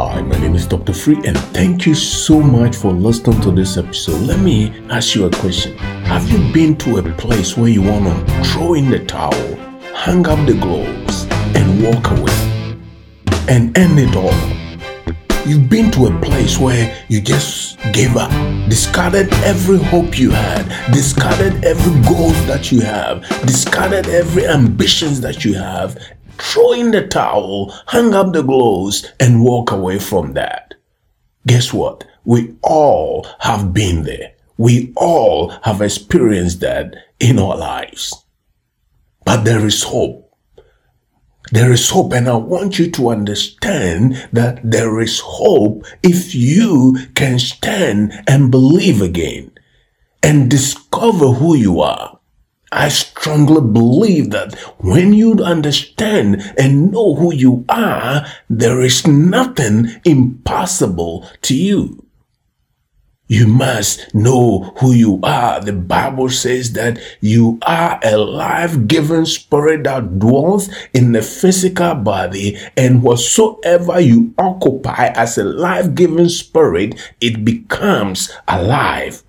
Hi, my name is Dr. Free, and thank you so much for listening to this episode. Let me ask you a question Have you been to a place where you want to throw in the towel, hang up the gloves, and walk away and end it all? You've been to a place where you just gave up, discarded every hope you had, discarded every goal that you have, discarded every ambitions that you have, throw in the towel, hang up the gloves, and walk away from that. Guess what? We all have been there. We all have experienced that in our lives. But there is hope. There is hope, and I want you to understand that there is hope if you can stand and believe again and discover who you are. I strongly believe that when you understand and know who you are, there is nothing impossible to you. You must know who you are. The Bible says that you are a life giving spirit that dwells in the physical body, and whatsoever you occupy as a life giving spirit, it becomes alive.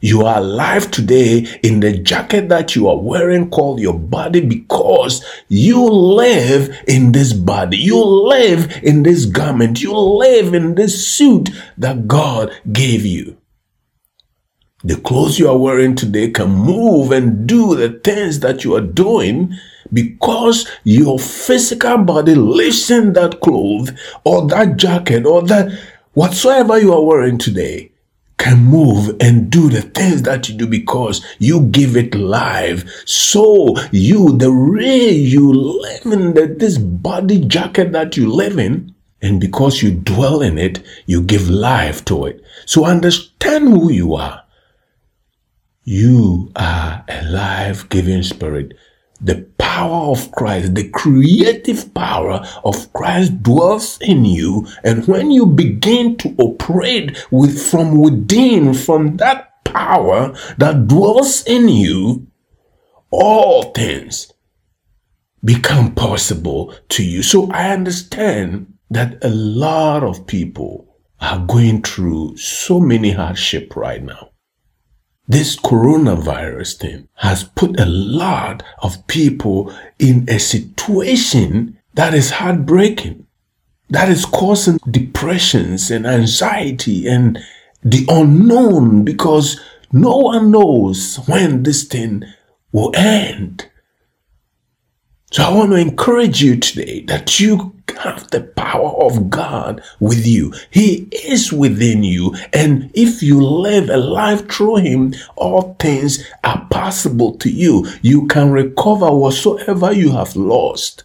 You are alive today in the jacket that you are wearing called your body because you live in this body. You live in this garment. You live in this suit that God gave you. The clothes you are wearing today can move and do the things that you are doing because your physical body lives in that cloth or that jacket or that whatsoever you are wearing today can move and do the things that you do because you give it life. So you, the way you live in the, this body jacket that you live in, and because you dwell in it, you give life to it. So understand who you are. You are a life-giving spirit the power of Christ, the creative power of Christ dwells in you. And when you begin to operate with from within, from that power that dwells in you, all things become possible to you. So I understand that a lot of people are going through so many hardship right now this coronavirus thing has put a lot of people in a situation that is heartbreaking, that is causing depressions and anxiety and the unknown because no one knows when this thing will end. So I want to encourage you today that you have the power of God with you. He is within you. And if you live a life through Him, all things are possible to you. You can recover whatsoever you have lost.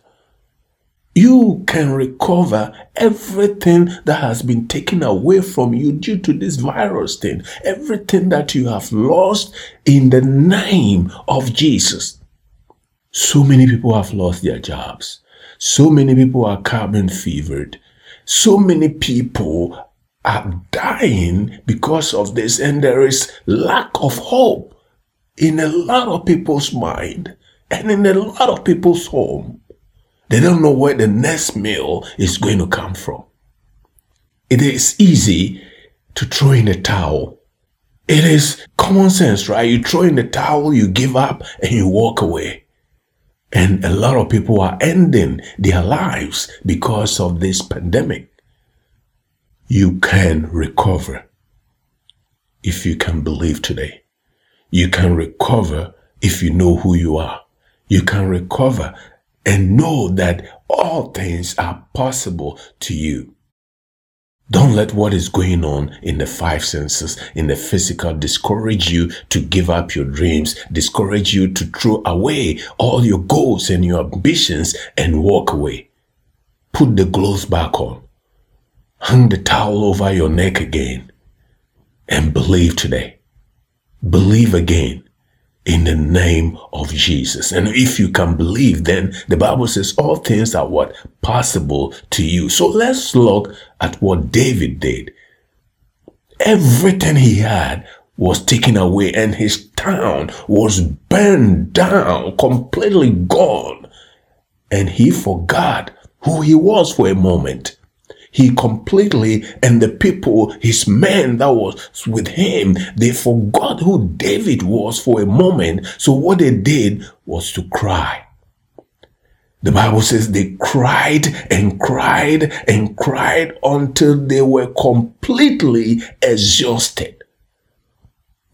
You can recover everything that has been taken away from you due to this virus thing. Everything that you have lost in the name of Jesus. So many people have lost their jobs. So many people are carbon fevered. So many people are dying because of this, and there is lack of hope in a lot of people's mind and in a lot of people's home. They don't know where the next meal is going to come from. It is easy to throw in the towel. It is common sense, right? You throw in the towel, you give up, and you walk away. And a lot of people are ending their lives because of this pandemic. You can recover if you can believe today. You can recover if you know who you are. You can recover and know that all things are possible to you. Don't let what is going on in the five senses, in the physical, discourage you to give up your dreams, discourage you to throw away all your goals and your ambitions and walk away. Put the gloves back on. Hang the towel over your neck again and believe today. Believe again in the name of Jesus. And if you can believe, then the Bible says all things are what? Possible to you. So let's look at what David did. Everything he had was taken away and his town was burned down, completely gone. And he forgot who he was for a moment. He completely, and the people, his men that was with him, they forgot who David was for a moment. So what they did was to cry. The Bible says they cried and cried and cried until they were completely exhausted.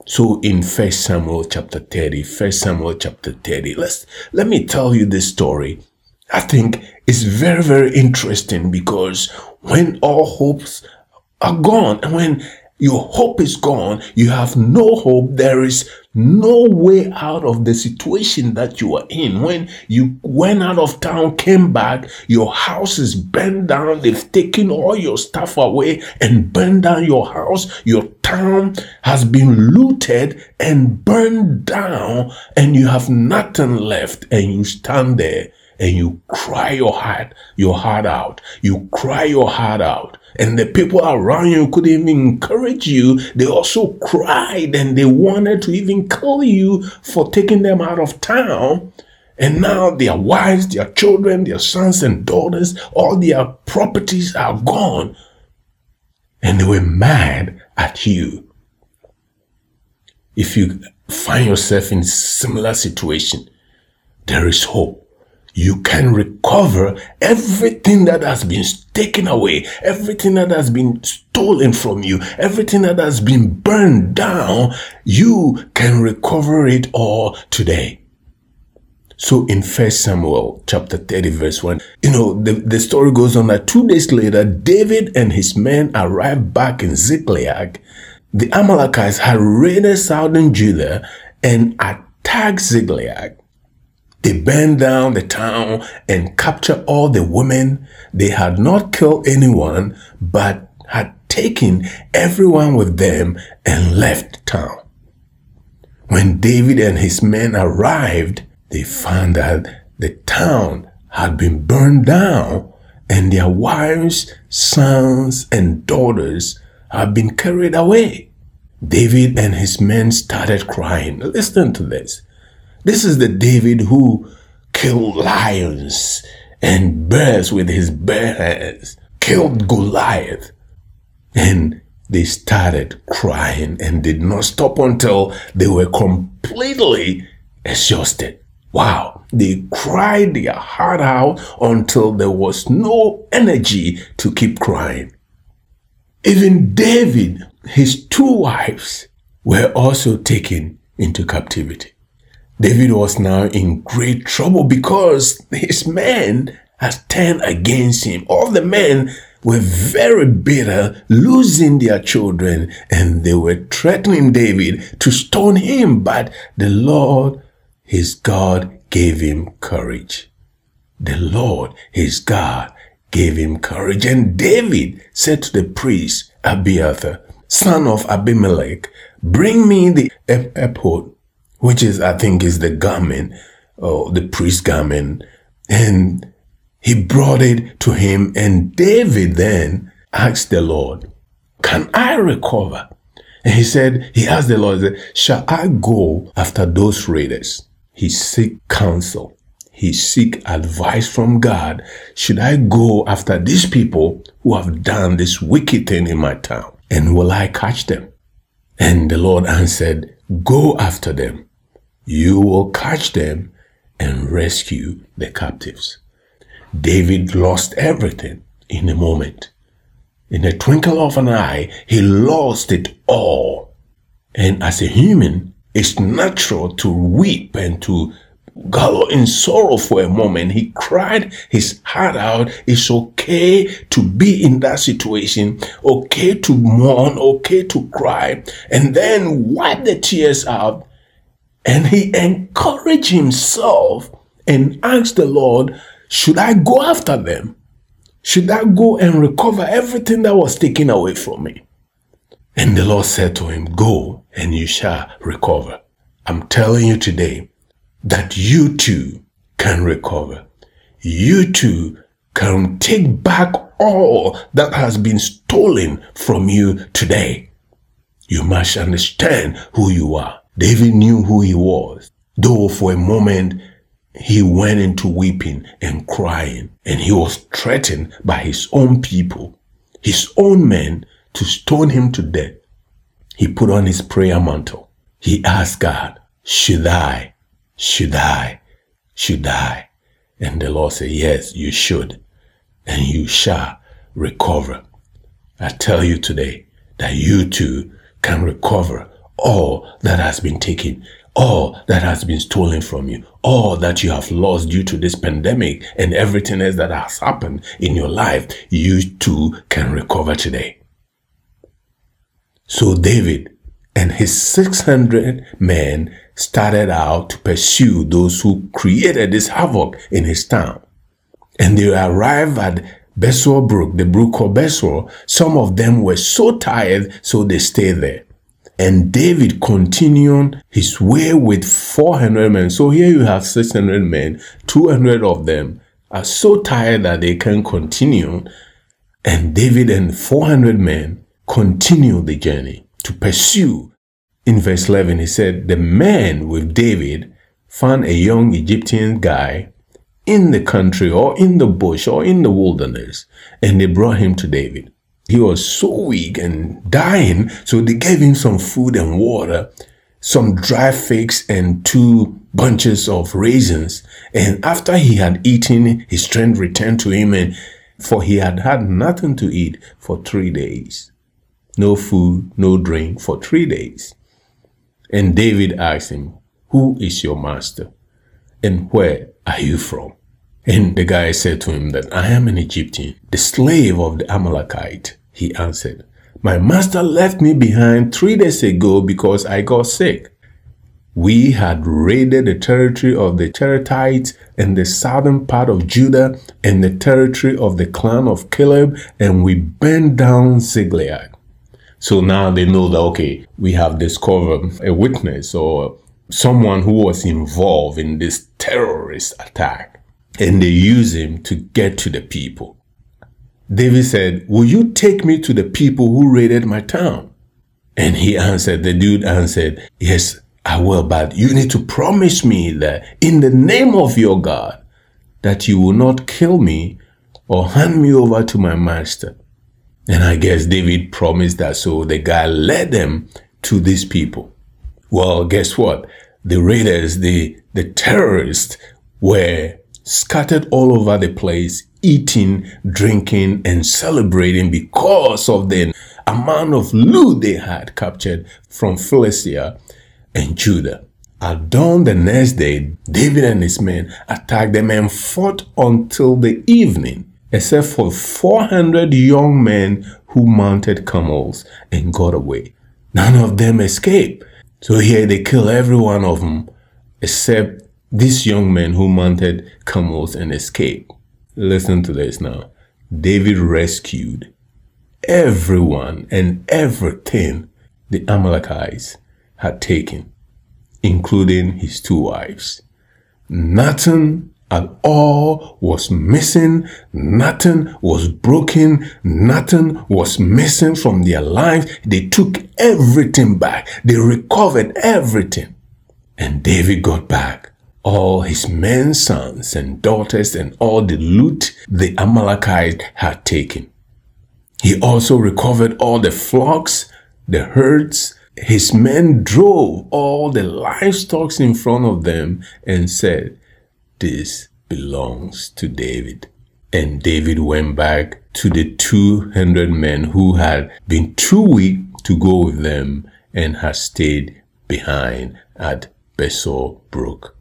So in First Samuel chapter 30, First Samuel chapter 30, let's let me tell you this story. I think it's very, very interesting because when all hopes are gone and when your hope is gone. You have no hope. There is no way out of the situation that you are in. When you went out of town, came back, your house is burned down. They've taken all your stuff away and burned down your house. Your town has been looted and burned down, and you have nothing left, and you stand there and you cry your heart, your heart out. You cry your heart out and the people around you couldn't even encourage you. They also cried and they wanted to even kill you for taking them out of town. And now their wives, their children, their sons and daughters, all their properties are gone. And they were mad at you. If you find yourself in similar situation, there is hope you can recover everything that has been taken away, everything that has been stolen from you, everything that has been burned down. You can recover it all today. So in First Samuel chapter 30 verse 1, you know, the, the story goes on that two days later, David and his men arrived back in Ziklag. The Amalekites had raided southern Judah and attacked Ziklag. They burned down the town and captured all the women. They had not killed anyone, but had taken everyone with them and left town. When David and his men arrived, they found that the town had been burned down and their wives, sons, and daughters had been carried away. David and his men started crying. Listen to this. This is the David who killed lions and bears with his bare hands, killed Goliath. And they started crying and did not stop until they were completely exhausted. Wow. They cried their heart out until there was no energy to keep crying. Even David, his two wives, were also taken into captivity. David was now in great trouble because his men had turned against him. All the men were very bitter, losing their children, and they were threatening David to stone him. But the Lord, his God, gave him courage. The Lord, his God, gave him courage. And David said to the priest Abiathar, son of Abimelech, bring me the ephod which is, I think, is the garment or the priest garment. And he brought it to him. And David then asked the Lord, can I recover? And he said, he asked the Lord, shall I go after those raiders? He seek counsel. He seek advice from God. Should I go after these people who have done this wicked thing in my town? And will I catch them? And the Lord answered, go after them you will catch them and rescue the captives. David lost everything in a moment. In a twinkle of an eye, he lost it all. And as a human, it's natural to weep and to go in sorrow for a moment. He cried his heart out. It's okay to be in that situation, okay to mourn, okay to cry, and then wipe the tears out and he encouraged himself and asked the Lord, Should I go after them? Should I go and recover everything that was taken away from me? And the Lord said to him, Go and you shall recover. I'm telling you today that you too can recover. You too can take back all that has been stolen from you today. You must understand who you are. David knew who he was, though for a moment he went into weeping and crying, and he was threatened by his own people. his own men to stone him to death, he put on his prayer mantle. He asked God, should I, should I, should I? And the Lord said, yes, you should, and you shall recover. I tell you today that you too can recover all that has been taken, all that has been stolen from you, all that you have lost due to this pandemic and everything else that has happened in your life, you too can recover today. So David and his 600 men started out to pursue those who created this havoc in his town. And they arrived at Besor Brook, the brook called Besor. Some of them were so tired, so they stayed there. And David continued his way with 400 men. So here you have 600 men, 200 of them are so tired that they can't continue. And David and 400 men continue the journey to pursue. In verse 11, he said, The men with David found a young Egyptian guy in the country or in the bush or in the wilderness, and they brought him to David. He was so weak and dying, so they gave him some food and water, some dry figs and two bunches of raisins. And after he had eaten, his strength returned to him, and for he had had nothing to eat for three days. No food, no drink for three days. And David asked him, Who is your master? And where are you from? And the guy said to him that I am an Egyptian, the slave of the Amalekite. He answered, My master left me behind three days ago because I got sick. We had raided the territory of the Cherethites and the southern part of Judah and the territory of the clan of Caleb, and we burned down Ziklag. So now they know that, okay, we have discovered a witness or someone who was involved in this terrorist attack, and they use him to get to the people. David said, Will you take me to the people who raided my town? And he answered, the dude answered, Yes, I will, but you need to promise me that in the name of your God, that you will not kill me or hand me over to my master. And I guess David promised that, so the guy led them to these people. Well, guess what? The raiders, the, the terrorists were scattered all over the place, eating, drinking, and celebrating because of the amount of loot they had captured from Philistia and Judah. At dawn the next day, David and his men attacked them and fought until the evening, except for 400 young men who mounted camels and got away. None of them escaped. So here they kill every one of them except these young men who mounted camels and escaped. Listen to this now. David rescued everyone and everything the Amalekites had taken, including his two wives. Nothing at all was missing. Nothing was broken. Nothing was missing from their lives. They took everything back. They recovered everything. And David got back all his men, sons and daughters and all the loot the Amalekites had taken. He also recovered all the flocks, the herds. His men drove all the livestock in front of them and said, this belongs to David. And David went back to the 200 men who had been too weak to go with them and had stayed behind at Besor Brook.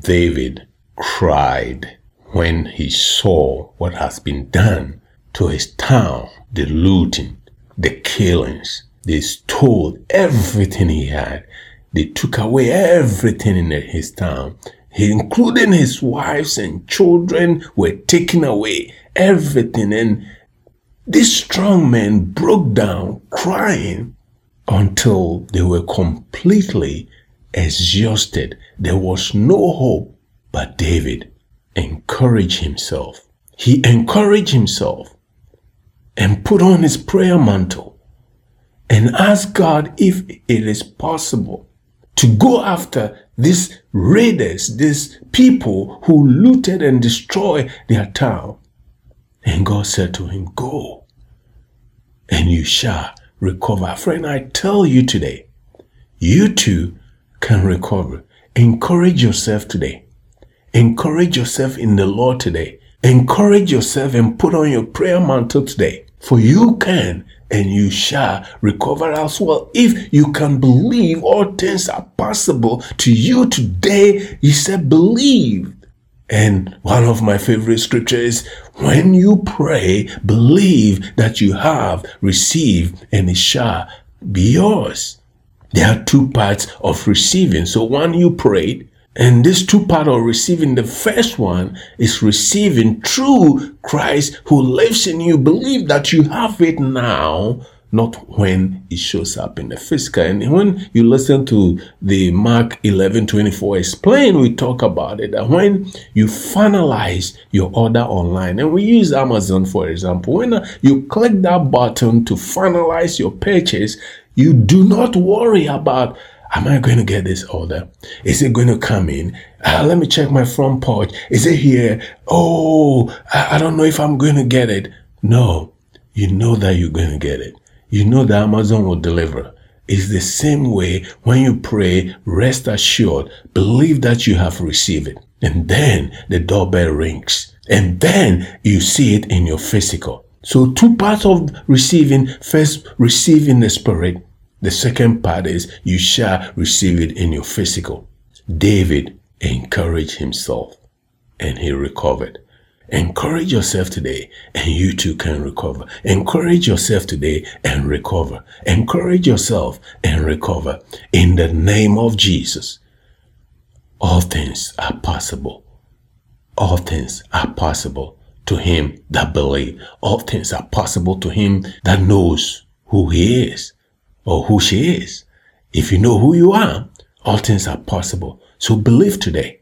David cried when he saw what has been done to his town, the looting, the killings. They stole everything he had. They took away everything in his town, he, including his wives and children were taken away. Everything. And these strong men broke down crying until they were completely exhausted. There was no hope. But David encouraged himself. He encouraged himself and put on his prayer mantle and asked God if it is possible to go after these raiders, these people who looted and destroyed their town. And God said to him, Go. and you shall recover. Friend, I tell you today, you too can recover. Encourage yourself today. Encourage yourself in the Lord today. Encourage yourself and put on your prayer mantle today. For you can and you shall recover as well. If you can believe, all things are possible to you today. He said, believe. And one of my favorite scriptures is: when you pray, believe that you have received and it shall be yours. There are two parts of receiving. So one you prayed, and this two part of receiving, the first one is receiving through Christ who lives in you. Believe that you have it now, not when it shows up in the physical. And when you listen to the Mark 11 24 explain, we talk about it that when you finalize your order online, and we use Amazon for example, when you click that button to finalize your purchase, you do not worry about Am I going to get this order? Is it going to come in? Uh, let me check my front porch. Is it here? Oh, I, I don't know if I'm going to get it. No, you know that you're going to get it. You know that Amazon will deliver. It's the same way when you pray, rest assured, believe that you have received it. And then the doorbell rings. And then you see it in your physical. So two parts of receiving, first receiving the spirit, the second part is you shall receive it in your physical. David encouraged himself and he recovered. Encourage yourself today and you too can recover. Encourage yourself today and recover. Encourage yourself and recover. In the name of Jesus, all things are possible. All things are possible to him that believe. All things are possible to him that knows who he is or who she is. If you know who you are, all things are possible. So believe today.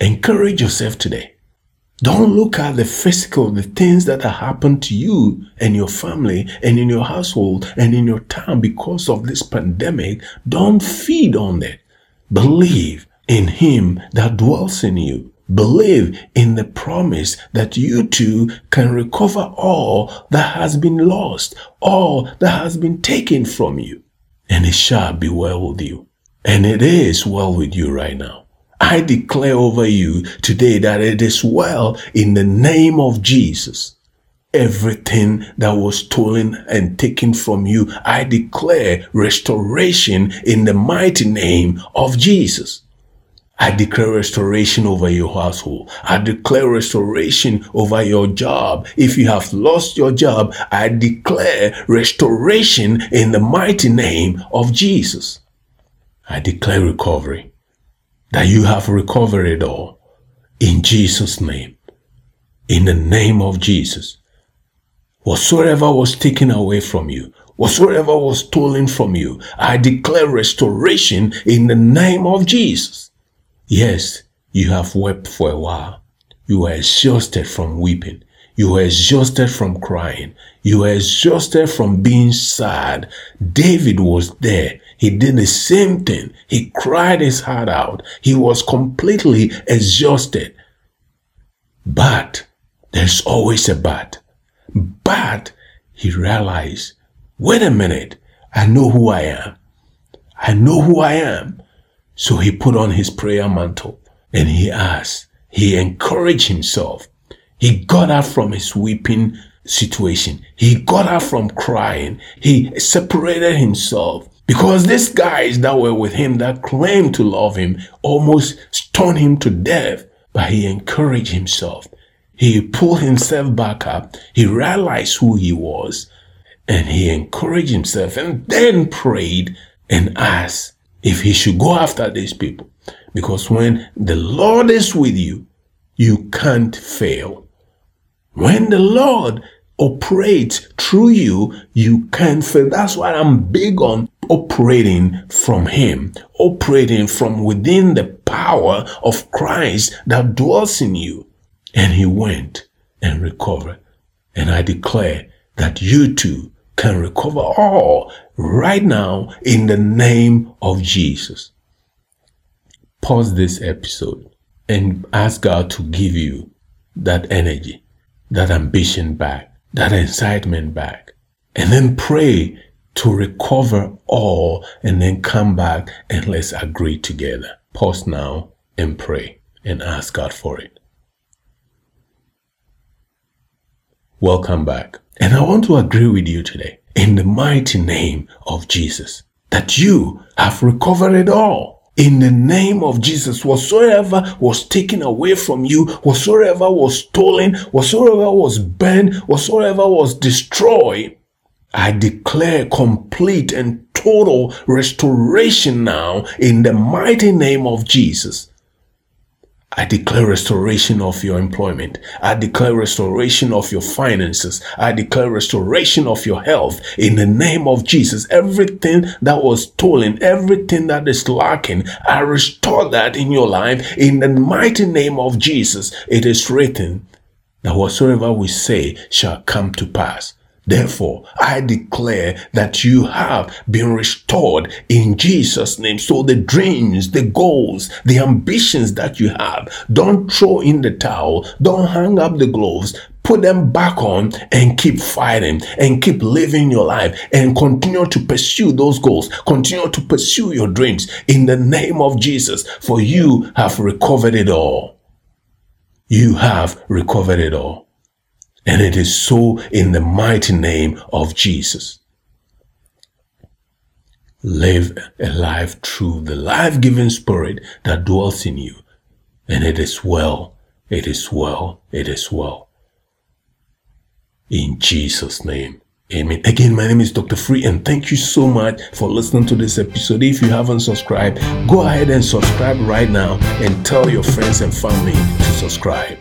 Encourage yourself today. Don't look at the physical, the things that have happened to you and your family and in your household and in your town because of this pandemic. Don't feed on that. Believe in Him that dwells in you. Believe in the promise that you too can recover all that has been lost, all that has been taken from you, and it shall be well with you. And it is well with you right now. I declare over you today that it is well in the name of Jesus. Everything that was stolen and taken from you, I declare restoration in the mighty name of Jesus. I declare restoration over your household. I declare restoration over your job. If you have lost your job, I declare restoration in the mighty name of Jesus. I declare recovery. That you have recovered it all. In Jesus' name. In the name of Jesus. Whatsoever was taken away from you, whatsoever was stolen from you, I declare restoration in the name of Jesus. Yes, you have wept for a while. You are exhausted from weeping. You are exhausted from crying. You are exhausted from being sad. David was there. He did the same thing. He cried his heart out. He was completely exhausted. But there's always a but. But he realized, wait a minute. I know who I am. I know who I am. So he put on his prayer mantle and he asked, he encouraged himself. He got up from his weeping situation. He got up from crying. He separated himself because these guys that were with him that claimed to love him almost stoned him to death. But he encouraged himself. He pulled himself back up. He realized who he was and he encouraged himself and then prayed and asked if he should go after these people. Because when the Lord is with you, you can't fail. When the Lord operates through you, you can't fail. That's why I'm big on operating from Him, operating from within the power of Christ that dwells in you. And He went and recovered. And I declare that you too can recover all right now in the name of Jesus. Pause this episode and ask God to give you that energy, that ambition back, that excitement back. and then pray to recover all and then come back and let's agree together. Pause now and pray and ask God for it. Welcome back. And I want to agree with you today in the mighty name of Jesus that you have recovered it all. In the name of Jesus, whatsoever was taken away from you, whatsoever was stolen, whatsoever was burned, whatsoever was destroyed, I declare complete and total restoration now in the mighty name of Jesus. I declare restoration of your employment. I declare restoration of your finances. I declare restoration of your health in the name of Jesus. Everything that was stolen, everything that is lacking, I restore that in your life in the mighty name of Jesus. It is written that whatsoever we say shall come to pass. Therefore, I declare that you have been restored in Jesus' name. So the dreams, the goals, the ambitions that you have, don't throw in the towel. Don't hang up the gloves. Put them back on and keep fighting and keep living your life and continue to pursue those goals. Continue to pursue your dreams in the name of Jesus, for you have recovered it all. You have recovered it all. And it is so in the mighty name of Jesus. Live a life through the life giving spirit that dwells in you. And it is well, it is well, it is well. In Jesus' name. Amen. Again, my name is Dr. Free, and thank you so much for listening to this episode. If you haven't subscribed, go ahead and subscribe right now and tell your friends and family to subscribe.